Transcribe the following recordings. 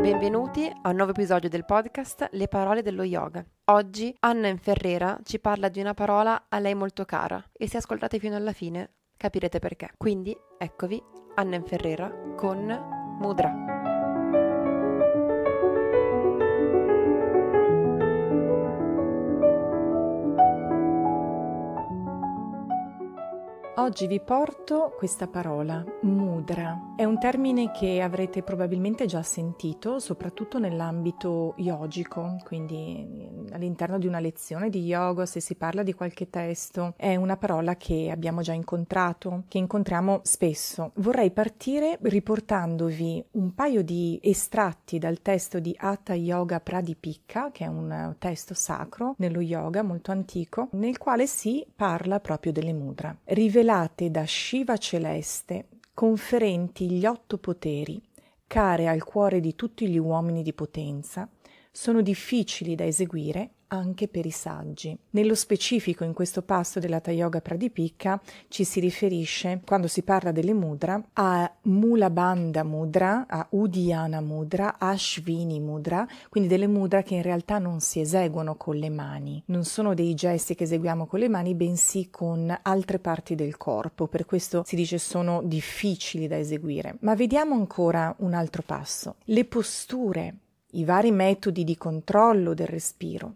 Benvenuti a un nuovo episodio del podcast Le parole dello yoga. Oggi Anna Inferrera ci parla di una parola a lei molto cara e se ascoltate fino alla fine capirete perché. Quindi eccovi Anna Inferrera con Mudra. Oggi vi porto questa parola, mudra. È un termine che avrete probabilmente già sentito, soprattutto nell'ambito yogico, quindi all'interno di una lezione di yoga, se si parla di qualche testo. È una parola che abbiamo già incontrato, che incontriamo spesso. Vorrei partire riportandovi un paio di estratti dal testo di Hatha Yoga Pradipika, che è un testo sacro nello yoga molto antico, nel quale si parla proprio delle mudra. Rivela rivelate da Shiva celeste, conferenti gli otto poteri, care al cuore di tutti gli uomini di potenza, sono difficili da eseguire anche per i saggi. Nello specifico in questo passo della Yoga Pradipika ci si riferisce, quando si parla delle mudra, a Mula Bandha Mudra, a Uddiyana Mudra, a Ashvini Mudra, quindi delle mudra che in realtà non si eseguono con le mani, non sono dei gesti che eseguiamo con le mani, bensì con altre parti del corpo, per questo si dice sono difficili da eseguire. Ma vediamo ancora un altro passo. Le posture, i vari metodi di controllo del respiro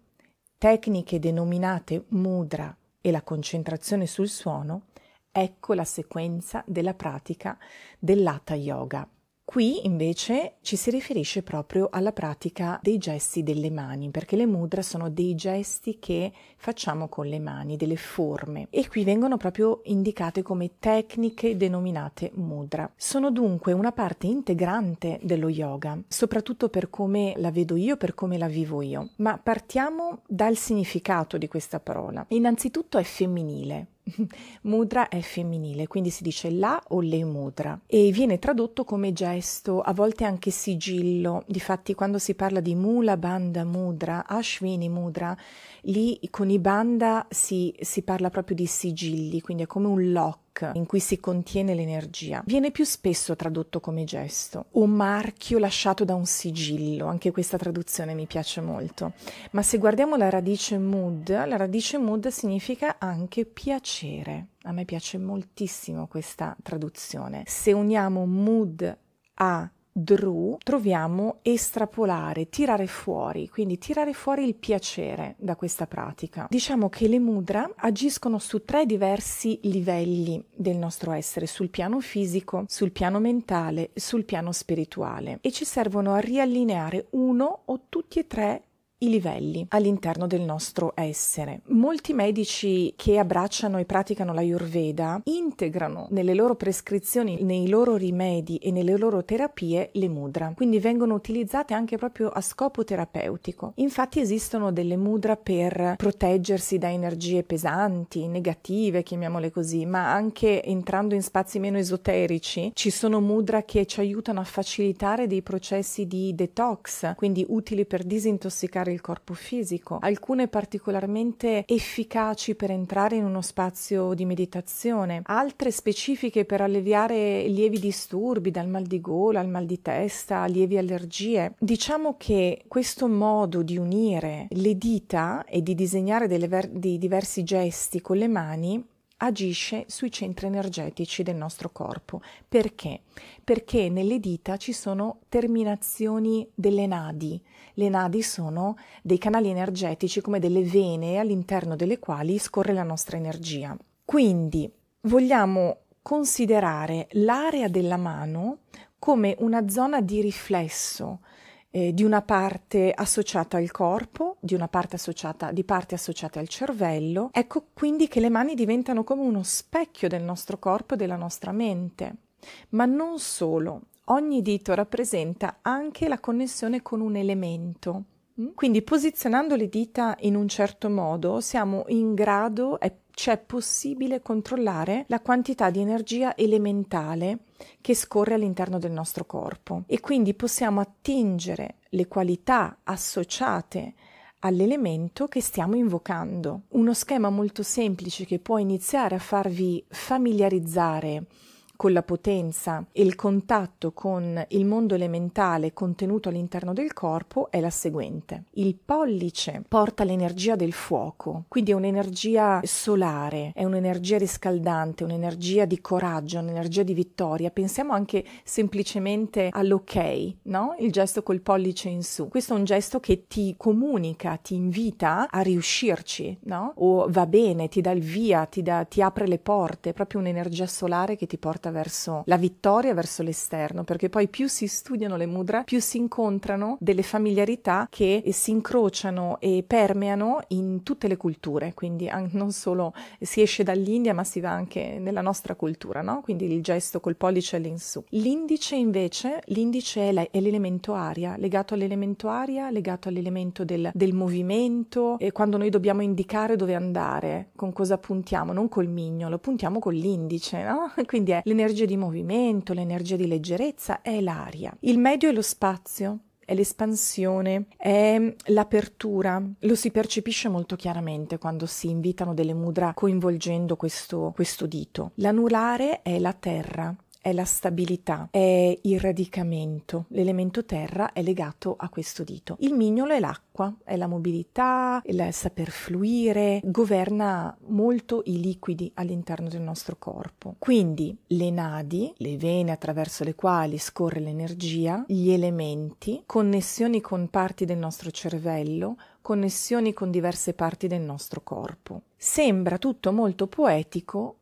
tecniche denominate mudra e la concentrazione sul suono, ecco la sequenza della pratica dell'Hatha Yoga. Qui invece ci si riferisce proprio alla pratica dei gesti delle mani, perché le mudra sono dei gesti che facciamo con le mani, delle forme, e qui vengono proprio indicate come tecniche denominate mudra. Sono dunque una parte integrante dello yoga, soprattutto per come la vedo io, per come la vivo io. Ma partiamo dal significato di questa parola. Innanzitutto è femminile, Mudra è femminile, quindi si dice la o le mudra e viene tradotto come gesto, a volte anche sigillo. Difatti, quando si parla di mula banda mudra, ashwini mudra, lì con i banda si, si parla proprio di sigilli, quindi è come un lock in cui si contiene l'energia. Viene più spesso tradotto come gesto o marchio lasciato da un sigillo, anche questa traduzione mi piace molto. Ma se guardiamo la radice mood, la radice mood significa anche piacere. A me piace moltissimo questa traduzione. Se uniamo mood a Drew troviamo estrapolare, tirare fuori, quindi tirare fuori il piacere da questa pratica. Diciamo che le mudra agiscono su tre diversi livelli del nostro essere, sul piano fisico, sul piano mentale, sul piano spirituale e ci servono a riallineare uno o tutti e tre i livelli all'interno del nostro essere. Molti medici che abbracciano e praticano la Ayurveda integrano nelle loro prescrizioni, nei loro rimedi e nelle loro terapie le mudra, quindi vengono utilizzate anche proprio a scopo terapeutico. Infatti esistono delle mudra per proteggersi da energie pesanti, negative, chiamiamole così, ma anche entrando in spazi meno esoterici, ci sono mudra che ci aiutano a facilitare dei processi di detox, quindi utili per disintossicare il corpo fisico, alcune particolarmente efficaci per entrare in uno spazio di meditazione, altre specifiche per alleviare lievi disturbi dal mal di gola al mal di testa, lievi allergie. Diciamo che questo modo di unire le dita e di disegnare ver- dei diversi gesti con le mani agisce sui centri energetici del nostro corpo. Perché? Perché nelle dita ci sono terminazioni delle nadi. Le nadi sono dei canali energetici come delle vene all'interno delle quali scorre la nostra energia. Quindi vogliamo considerare l'area della mano come una zona di riflesso eh, di una parte associata al corpo, di una parte associata, di parte associate al cervello. Ecco quindi che le mani diventano come uno specchio del nostro corpo e della nostra mente. Ma non solo, ogni dito rappresenta anche la connessione con un elemento. Mm? Quindi posizionando le dita in un certo modo siamo in grado, è c'è possibile controllare la quantità di energia elementale che scorre all'interno del nostro corpo e quindi possiamo attingere le qualità associate all'elemento che stiamo invocando. Uno schema molto semplice che può iniziare a farvi familiarizzare con la potenza e il contatto con il mondo elementale contenuto all'interno del corpo è la seguente. Il pollice porta l'energia del fuoco, quindi è un'energia solare, è un'energia riscaldante, un'energia di coraggio, un'energia di vittoria. Pensiamo anche semplicemente all'ok, no? Il gesto col pollice in su. Questo è un gesto che ti comunica, ti invita a riuscirci, no? O va bene, ti dà il via, ti, dà, ti apre le porte, è proprio un'energia solare che ti porta verso la vittoria, verso l'esterno, perché poi più si studiano le mudra, più si incontrano delle familiarità che si incrociano e permeano in tutte le culture, quindi non solo si esce dall'India, ma si va anche nella nostra cultura, no? Quindi il gesto col pollice all'insù. L'indice invece, l'indice è, la, è l'elemento aria, legato all'elemento aria, legato all'elemento del, del movimento, e quando noi dobbiamo indicare dove andare, con cosa puntiamo, non col mignolo, puntiamo con l'indice, no? Quindi è l'energia di movimento, l'energia di leggerezza, è l'aria. Il medio è lo spazio, è l'espansione, è l'apertura. Lo si percepisce molto chiaramente quando si invitano delle mudra coinvolgendo questo, questo dito. L'anulare è la terra, è la stabilità, è il radicamento. L'elemento terra è legato a questo dito. Il mignolo è l'acqua, è la mobilità, il saper fluire, governa molto i liquidi all'interno del nostro corpo. Quindi le nadi, le vene attraverso le quali scorre l'energia, gli elementi, connessioni con parti del nostro cervello, connessioni con diverse parti del nostro corpo. Sembra tutto molto poetico,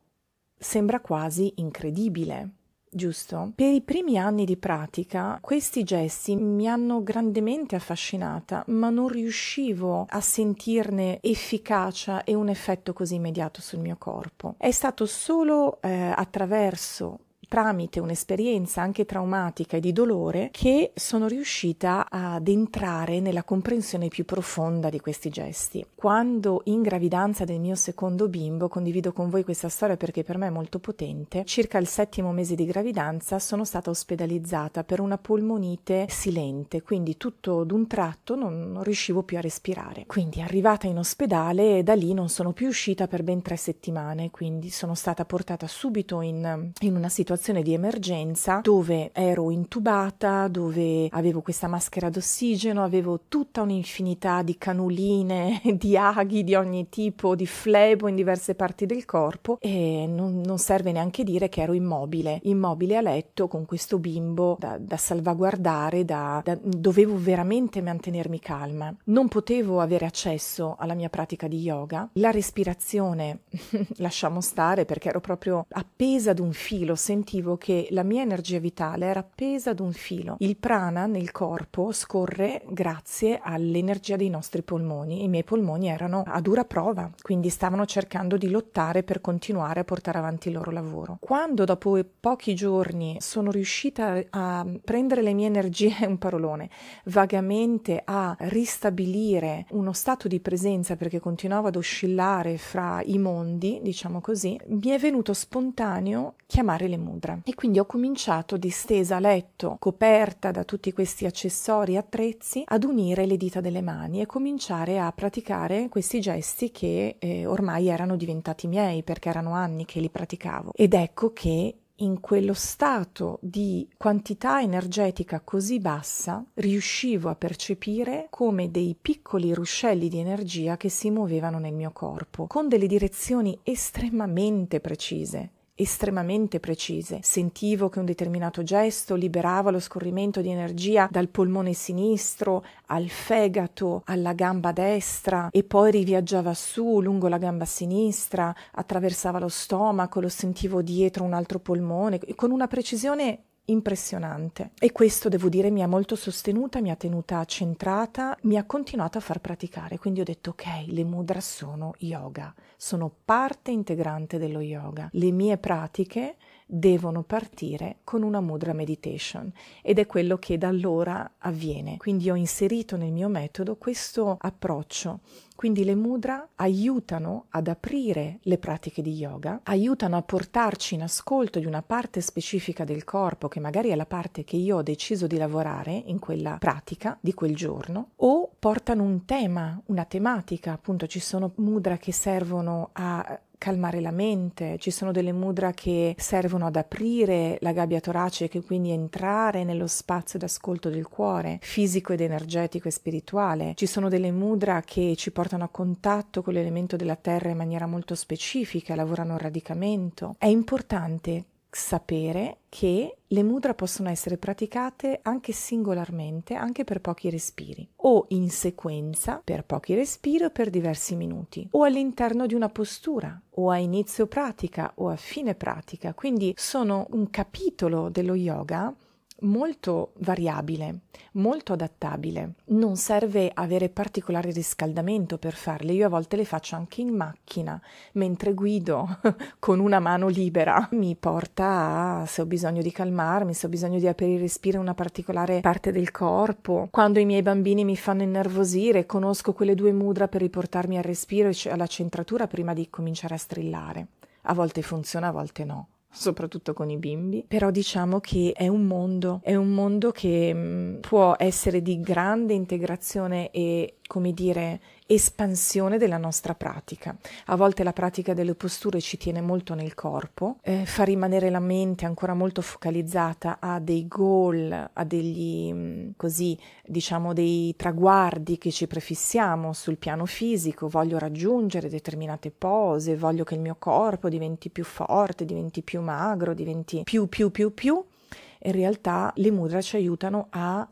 sembra quasi incredibile giusto? Per i primi anni di pratica questi gesti mi hanno grandemente affascinata, ma non riuscivo a sentirne efficacia e un effetto così immediato sul mio corpo. È stato solo eh, attraverso tramite un'esperienza anche traumatica e di dolore che sono riuscita ad entrare nella comprensione più profonda di questi gesti. Quando in gravidanza del mio secondo bimbo, condivido con voi questa storia perché per me è molto potente, circa il settimo mese di gravidanza sono stata ospedalizzata per una polmonite silente, quindi tutto d'un tratto non, non riuscivo più a respirare. Quindi arrivata in ospedale da lì non sono più uscita per ben tre settimane, quindi sono stata portata subito in, in una situazione situazione di emergenza dove ero intubata, dove avevo questa maschera d'ossigeno, avevo tutta un'infinità di canuline, di aghi di ogni tipo, di flebo in diverse parti del corpo e non, non serve neanche dire che ero immobile, immobile a letto con questo bimbo da, da salvaguardare, da, da, dovevo veramente mantenermi calma. Non potevo avere accesso alla mia pratica di yoga, la respirazione lasciamo stare perché ero proprio appesa ad un filo, sentivo sentivo che la mia energia vitale era appesa ad un filo. Il prana nel corpo scorre grazie all'energia dei nostri polmoni. I miei polmoni erano a dura prova, quindi stavano cercando di lottare per continuare a portare avanti il loro lavoro. Quando dopo pochi giorni sono riuscita a prendere le mie energie, un parolone, vagamente a ristabilire uno stato di presenza perché continuavo ad oscillare fra i mondi, diciamo così, mi è venuto spontaneo chiamare le mudra mudra. E quindi ho cominciato distesa a letto, coperta da tutti questi accessori e attrezzi, ad unire le dita delle mani e cominciare a praticare questi gesti che eh, ormai erano diventati miei perché erano anni che li praticavo. Ed ecco che in quello stato di quantità energetica così bassa riuscivo a percepire come dei piccoli ruscelli di energia che si muovevano nel mio corpo, con delle direzioni estremamente precise estremamente precise. Sentivo che un determinato gesto liberava lo scorrimento di energia dal polmone sinistro al fegato, alla gamba destra e poi riviaggiava su lungo la gamba sinistra, attraversava lo stomaco, lo sentivo dietro un altro polmone, con una precisione impressionante. E questo devo dire mi ha molto sostenuta, mi ha tenuta centrata, mi ha continuato a far praticare, quindi ho detto ok, le mudra sono yoga, sono parte integrante dello yoga, le mie pratiche devono partire con una mudra meditation ed è quello che da allora avviene. Quindi ho inserito nel mio metodo questo approccio. Quindi le mudra aiutano ad aprire le pratiche di yoga, aiutano a portarci in ascolto di una parte specifica del corpo, che magari è la parte che io ho deciso di lavorare in quella pratica di quel giorno, o portano un tema, una tematica, appunto ci sono mudra che servono a calmare la mente, ci sono delle mudra che servono ad aprire la gabbia toracica e quindi entrare nello spazio d'ascolto del cuore, fisico ed energetico e spirituale. Ci sono delle mudra che ci portano a contatto con l'elemento della terra in maniera molto specifica, lavorano il radicamento. È importante sapere che le mudra possono essere praticate anche singolarmente, anche per pochi respiri, o in sequenza per pochi respiri o per diversi minuti, o all'interno di una postura, o a inizio pratica o a fine pratica. Quindi sono un capitolo dello yoga molto variabile, molto adattabile. Non serve avere particolare riscaldamento per farle. Io a volte le faccio anche in macchina, mentre guido con una mano libera. Mi porta a, se ho bisogno di calmarmi, se ho bisogno di aprire il respiro in una particolare parte del corpo. Quando i miei bambini mi fanno innervosire, conosco quelle due mudra per riportarmi al respiro e alla centratura prima di cominciare a strillare. A volte funziona, a volte no soprattutto con i bimbi, però diciamo che è un mondo, è un mondo che mh, mm, può essere di grande integrazione e come dire, espansione della nostra pratica. A volte la pratica delle posture ci tiene molto nel corpo, eh, fa rimanere la mente ancora molto focalizzata a dei goal, a degli, mm, così, diciamo, dei traguardi che ci prefissiamo sul piano fisico. Voglio raggiungere determinate pose, voglio che il mio corpo diventi più forte, diventi più magro, diventi più, più, più, più. In realtà le mudra ci aiutano a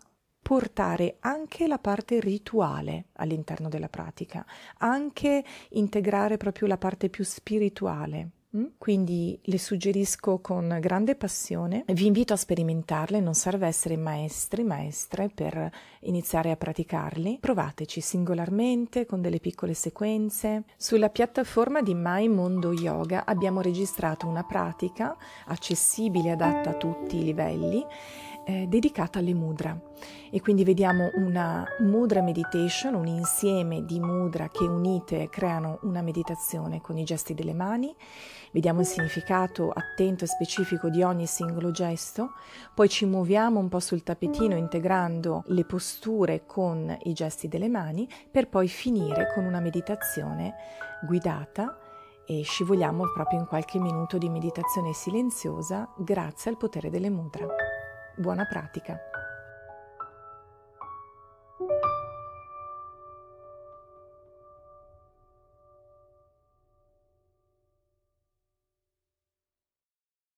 portare anche la parte rituale all'interno della pratica, anche integrare proprio la parte più spirituale. Mm? Quindi le suggerisco con grande passione, vi invito a sperimentarle, non serve essere maestri, maestre per iniziare a praticarli. Provateci singolarmente con delle piccole sequenze. Sulla piattaforma di My Mondo Yoga abbiamo registrato una pratica accessibile, adatta a tutti i livelli eh, dedicata alle mudra. E quindi vediamo una mudra meditation, un insieme di mudra che unite creano una meditazione con i gesti delle mani, vediamo il significato attento e specifico di ogni singolo gesto, poi ci muoviamo un po' sul tappetino integrando le posture con i gesti delle mani per poi finire con una meditazione guidata. E scivoliamo proprio in qualche minuto di meditazione silenziosa grazie al potere delle mudra. Buona pratica!